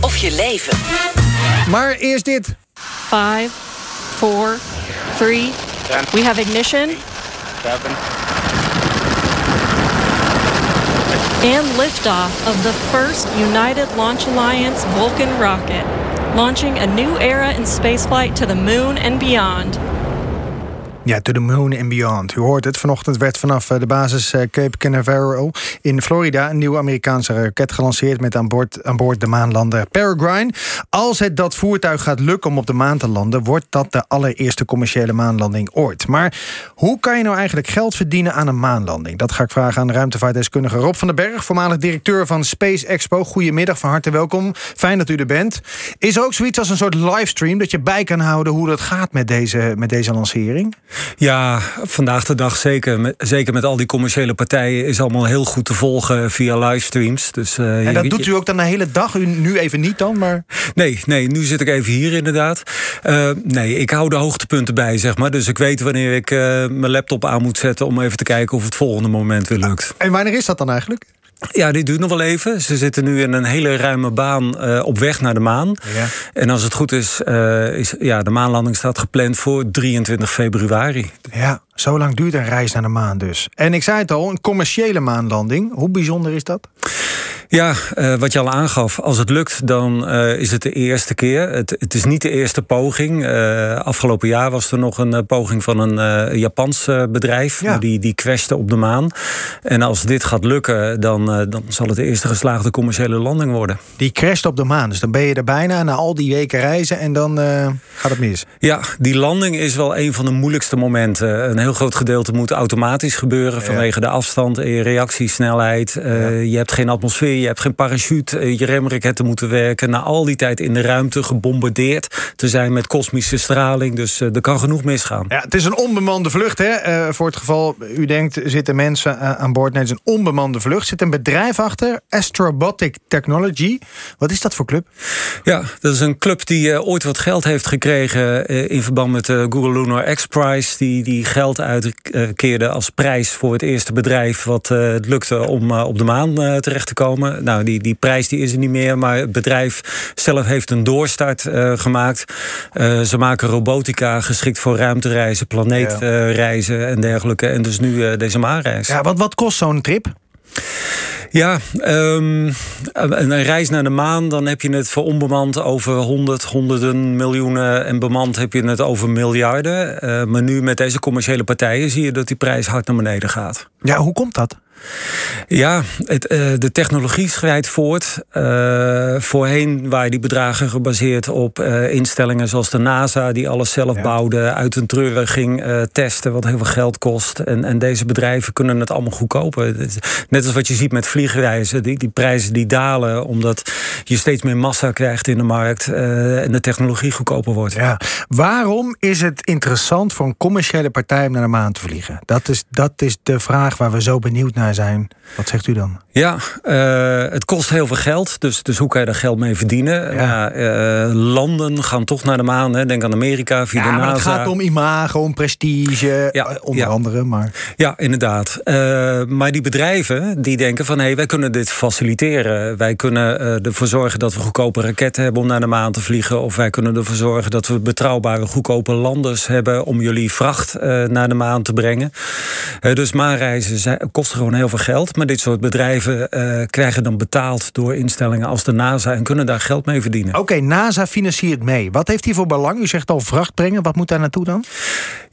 of je leven. Maar eerst dit. 5, 4, 3. We have ignition. 7. And liftoff of the first United Launch Alliance Vulcan rocket, launching a new era in spaceflight to the moon and beyond. Ja, to the moon and beyond. U hoort het, vanochtend werd vanaf eh, de basis eh, Cape Canaveral in Florida... een nieuwe Amerikaanse raket gelanceerd met aan boord, aan boord de maanlander Peregrine. Als het dat voertuig gaat lukken om op de maan te landen... wordt dat de allereerste commerciële maanlanding ooit. Maar hoe kan je nou eigenlijk geld verdienen aan een maanlanding? Dat ga ik vragen aan ruimtevaartdeskundige Rob van den Berg... voormalig directeur van Space Expo. Goedemiddag, van harte welkom. Fijn dat u er bent. Is ook zoiets als een soort livestream... dat je bij kan houden hoe dat gaat met deze, met deze lancering? Ja, vandaag de dag zeker. Met, zeker met al die commerciële partijen is allemaal heel goed te volgen via livestreams. Dus, uh, en dat doet u ook dan de hele dag? U nu even niet dan, maar... Nee, nee nu zit ik even hier inderdaad. Uh, nee, ik hou de hoogtepunten bij, zeg maar. Dus ik weet wanneer ik uh, mijn laptop aan moet zetten... om even te kijken of het volgende moment weer lukt. En wanneer is dat dan eigenlijk? Ja, dit duurt nog wel even. Ze zitten nu in een hele ruime baan uh, op weg naar de maan. Ja. En als het goed is, uh, is ja, de maanlanding staat gepland voor 23 februari. Ja, zo lang duurt een reis naar de maan dus. En ik zei het al, een commerciële maanlanding. Hoe bijzonder is dat? Ja, uh, wat je al aangaf. Als het lukt, dan uh, is het de eerste keer. Het, het is niet de eerste poging. Uh, afgelopen jaar was er nog een poging van een Japans bedrijf. Ja. Die, die crashte op de maan. En als dit gaat lukken, dan, dan zal het de eerste geslaagde commerciële landing worden. Die crasht op de maan. Dus dan ben je er bijna na al die weken reizen en dan gaat het mis. Ja, die landing is wel een van de moeilijkste momenten. Een heel groot gedeelte moet automatisch gebeuren vanwege ja. de afstand en je reactiesnelheid. Ja. Je hebt geen atmosfeer je hebt geen parachute, je remraketten moeten werken. Na al die tijd in de ruimte gebombardeerd te zijn met kosmische straling. Dus uh, er kan genoeg misgaan. Ja, het is een onbemande vlucht. Hè? Voor het geval u denkt, zitten mensen aan boord. Nee, het is een onbemande vlucht. Zit een bedrijf achter, Astrobotic Technology. Wat is dat voor club? Ja, dat is een club die ooit wat geld heeft gekregen... in verband met de Google Lunar X-Prize. Die, die geld uitkeerde als prijs voor het eerste bedrijf... wat het lukte om op de maan terecht te komen. Nou, die, die prijs die is er niet meer, maar het bedrijf zelf heeft een doorstart uh, gemaakt. Uh, ze maken robotica geschikt voor ruimtereizen, planeetreizen ja. en dergelijke. En dus nu uh, deze maanreis. Ja, wat, wat kost zo'n trip? Ja, um, een reis naar de maan, dan heb je het voor onbemand over honderd, honderden miljoenen. En bemand heb je het over miljarden. Uh, maar nu met deze commerciële partijen zie je dat die prijs hard naar beneden gaat. Ja, hoe komt dat? Ja, het, uh, de technologie schrijdt voort. Uh, voorheen waren die bedragen gebaseerd op uh, instellingen zoals de NASA, die alles zelf ja. bouwde, uit een treuren ging testen, wat heel veel geld kost. En, en deze bedrijven kunnen het allemaal goedkoper. Net als wat je ziet met vliegreizen, die, die prijzen die dalen, omdat je steeds meer massa krijgt in de markt en de technologie goedkoper wordt. Ja. Waarom is het interessant voor een commerciële partij om naar de maan te vliegen? Dat is, dat is de vraag waar we zo benieuwd naar zijn. Wat zegt u dan? Ja, uh, het kost heel veel geld. Dus, dus hoe kan je daar geld mee verdienen? Ja. Uh, landen gaan toch naar de maan. Hè. Denk aan Amerika, via ja, de NASA. het gaat om imago, om prestige, Ja, onder ja. andere. Maar Ja, inderdaad. Uh, maar die bedrijven die denken van... hé, hey, wij kunnen dit faciliteren. Wij kunnen ervoor zorgen dat we goedkope raketten hebben... om naar de maan te vliegen. Of wij kunnen ervoor zorgen dat we betrouwbare, goedkope landers hebben... om jullie vracht naar de maan te brengen. dus maanreizen zijn, kosten gewoon heel veel geld. Maar dit soort bedrijven krijgen dan betaald... door instellingen als de NASA en kunnen daar geld mee verdienen. Oké, NASA financiert mee. Wat heeft hij voor belang? U zegt al vracht brengen. Wat moet daar naartoe dan?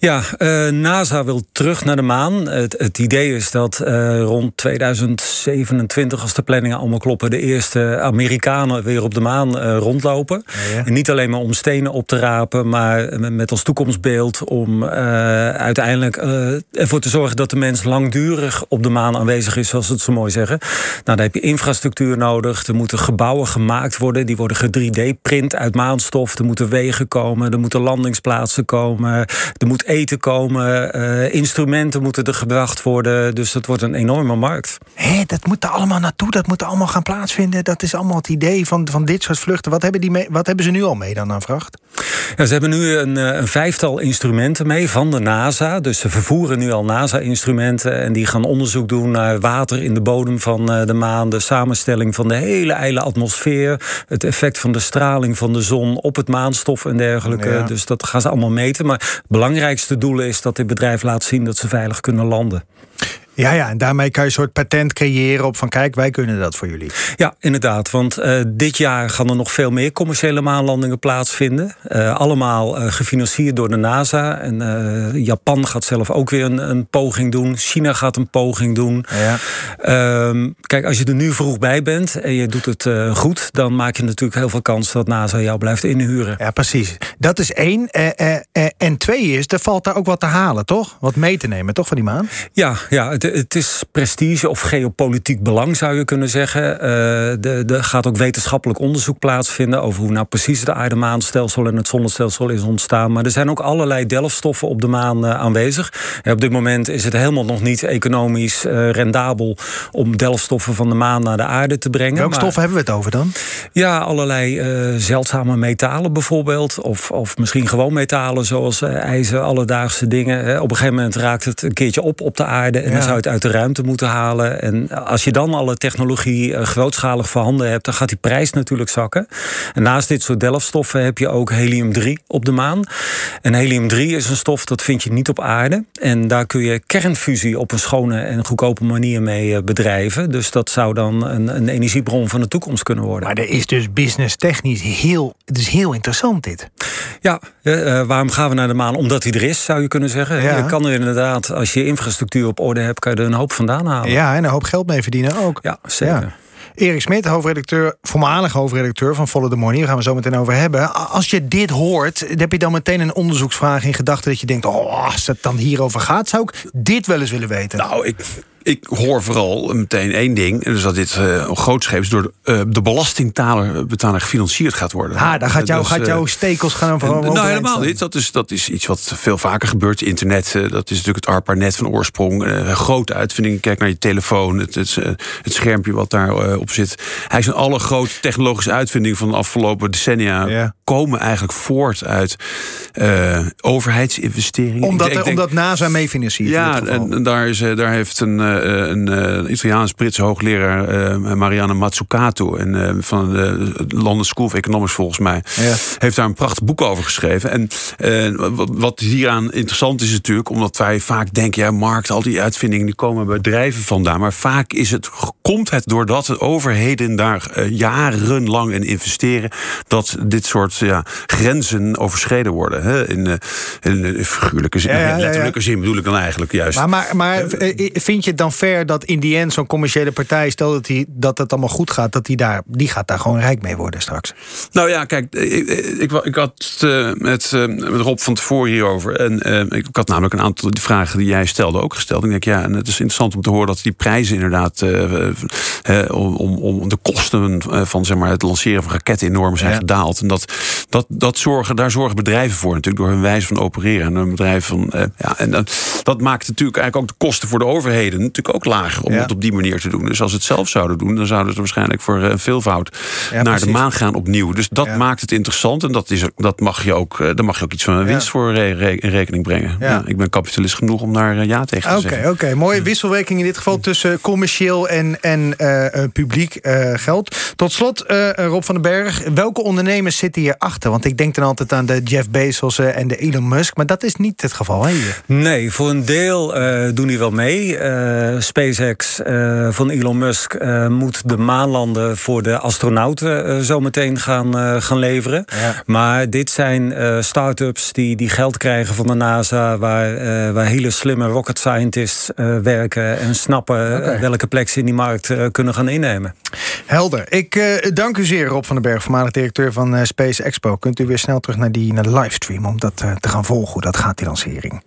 Ja, uh, NASA wil terug naar de maan. Het, het idee is dat uh, rond 2027, als de planningen allemaal kloppen, de eerste Amerikanen weer op de maan uh, rondlopen. Ja, ja. En niet alleen maar om stenen op te rapen, maar met als toekomstbeeld om uiteindelijk ervoor te zorgen dat de mens langdurig op de maan aanwezig is, zoals ze het zo mooi zeggen. Nou, dan heb je infrastructuur nodig. Er moeten gebouwen gemaakt worden. Die worden ge-3D-print uit maanstof. Er moeten wegen komen. Er moeten landingsplaatsen komen. Er moet eten komen. Uh, instrumenten moeten er gebracht worden. Dus dat wordt een enorme markt. Hé, dat moet er allemaal naartoe. Dat moet er allemaal gaan plaatsvinden. Dat is allemaal het idee van, van dit soort vluchten. Wat hebben, die mee, wat hebben ze nu al mee dan aan vracht? Ja, ze hebben nu een, een vijftal instrumenten mee van de NASA. Dus ze vervoeren nu al NASA-instrumenten. En die gaan onderzoek doen naar water in de bodem van de maan, de samenstelling van de hele ijle atmosfeer, het effect van de straling van de zon op het maanstof en dergelijke. Dus dat gaan ze allemaal meten. Maar het belangrijkste doel is dat dit bedrijf laat zien dat ze veilig kunnen landen. Ja, ja, en daarmee kan je een soort patent creëren op van kijk, wij kunnen dat voor jullie. Ja, inderdaad. Want uh, dit jaar gaan er nog veel meer commerciële maanlandingen plaatsvinden. Uh, allemaal uh, gefinancierd door de NASA. En Japan gaat zelf ook weer een, een, poging doen. China gaat een poging doen. Ja. Ehm, kijk, als je er nu vroeg bij bent en je doet het goed, dan maak je natuurlijk heel veel kans dat NASA jou blijft inhuren. Ja, precies. Dat is één. en twee is, er valt daar ook wat te halen, toch? Wat mee te nemen, toch, van die maan? Ja, ja het, is prestige of geopolitiek belang, zou je kunnen zeggen. Uh, er gaat ook wetenschappelijk onderzoek plaatsvinden over hoe nou precies het aarde-maanstelsel en het zonnestelsel is ontstaan. Maar er zijn ook allerlei delfstoffen op de maan uh, aanwezig. op dit moment is het helemaal nog niet economisch uh, rendabel om delfstoffen van de maan naar de aarde te brengen. Welke stoffen hebben we het over dan? Ja, allerlei zeldzame metalen bijvoorbeeld. Of, of misschien gewoon metalen zoals ijzer, alledaagse dingen. Op een gegeven moment raakt het een keertje op op de aarde en dan uit de ruimte moeten halen. En als je dan alle technologie uh, grootschalig voorhanden hebt, dan gaat die prijs natuurlijk zakken. En naast dit soort delfstoffen heb je ook helium-3 op de maan. En helium-3 is een stof dat vind je niet op aarde. En daar kun je kernfusie op een schone en goedkope manier mee eh, bedrijven. Dus dat zou dan een, een energiebron van de toekomst kunnen worden. Maar er is dus business technisch heel, het is heel interessant dit. Ja, uh, waarom gaan we naar de maan? Omdat hij er is, zou je kunnen zeggen. Ja. Je kan er inderdaad, als je infrastructuur op orde hebt, kan je er een hoop vandaan halen. Ja, en een hoop geld mee verdienen ook. Ja, zeker. Erik Smit, hoofdredacteur, voormalig hoofdredacteur van Follow the Money. Daar gaan we zo meteen over hebben. Als je dit hoort, heb je dan meteen een onderzoeksvraag in gedachten dat je denkt: oh, als het dan hierover gaat, zou ik dit wel eens willen weten. Nou, ik, ik hoor vooral meteen één ding. Dus dat dit uh, grootscheeps door de, uh, de belastingbetaler gefinancierd gaat worden. Ha, daar gaat, jou, gaat jouw stekels gaan over. nou, helemaal niet. Dat is, dat is iets wat veel vaker gebeurt. Internet, dat is natuurlijk het ARPANET van oorsprong. grote uitvinding. Kijk naar je telefoon, het, het, het schermpje wat daar op zit. Hij zijn alle grote technologische uitvindingen van de afgelopen decennia... komen eigenlijk voort uit overheidsinvesteringen. Omdat, ik denk, omdat NASA mee financiert. Ja, en daar, is, daar heeft een eh, een uh, Italiaans-Britse hoogleraar, uh, Marianne Mazzucato, en, van de London School of Economics volgens mij, ja. heeft daar een prachtig boek over geschreven. En wat, wat hieraan interessant is natuurlijk, omdat wij vaak denken, ja, markt, al die uitvindingen die komen bij bedrijven vandaan. Maar vaak is het, komt het doordat de overheden daar jarenlang in investeren, dat dit soort ja, grenzen overschreden worden. Hè? In, in, figuurlijke zin, ja, letterlijke zin bedoel ik dan eigenlijk juist. Maar, maar, maar vind je dan fair dat in die end zo'n commerciële partij, stel dat, die, dat het allemaal goed gaat, dat die, daar, die gaat daar gewoon rijk mee worden straks? Nou ja, kijk, ik, ik, had uh, met, uh, met Rob van tevoren hierover. En uh, ik had namelijk een aantal vragen die jij stelde ook gesteld. Ik denk, ja, en het is interessant om te horen dat die prijzen inderdaad om, om, om de kosten van zeg maar, het lanceren van raketten enorm zijn gedaald. En dat, dat, dat zorgen, daar zorgen bedrijven voor natuurlijk door hun wijze van opereren. En een bedrijf van, ja, en dat, dat maakt natuurlijk eigenlijk ook de kosten voor de overheden natuurlijk ook lager om het op die manier te doen. Dus als ze het zelf zouden doen, dan zouden ze waarschijnlijk voor een veelvoud naar de maan gaan opnieuw. Dus dat maakt het interessant en dat, is, dat mag je ook, daar mag je ook iets van een winst voor in rekening brengen. Ja. ik ben kapitalist genoeg om daar eh, ja tegen te zeggen. Oké, oké. mooie wisselwerking in dit geval tussen commercieel en, en uh, publiek uh, geld. Tot slot, Rob van den Berg, welke ondernemers zitten hier achter? Want ik denk dan altijd aan de Jeff Bezos en de Elon Musk, maar dat is niet het geval. Hè? Nee, voor een deel doen die wel mee. SpaceX van Elon Musk moet de maanlanden voor de astronauten zometeen gaan, gaan leveren. Maar dit zijn start-ups die, die geld krijgen van de NASA, waar, waar hele slimme rocket scientists werken en snappen welke plek ze in die markt kunnen gaan innemen. Helder. Ik dank u zeer, Rob van den Berg, voormalig directeur van Space Expo. Kunt u weer snel terug naar, die, naar de livestream om dat te gaan volgen, hoe dat gaat, die lancering.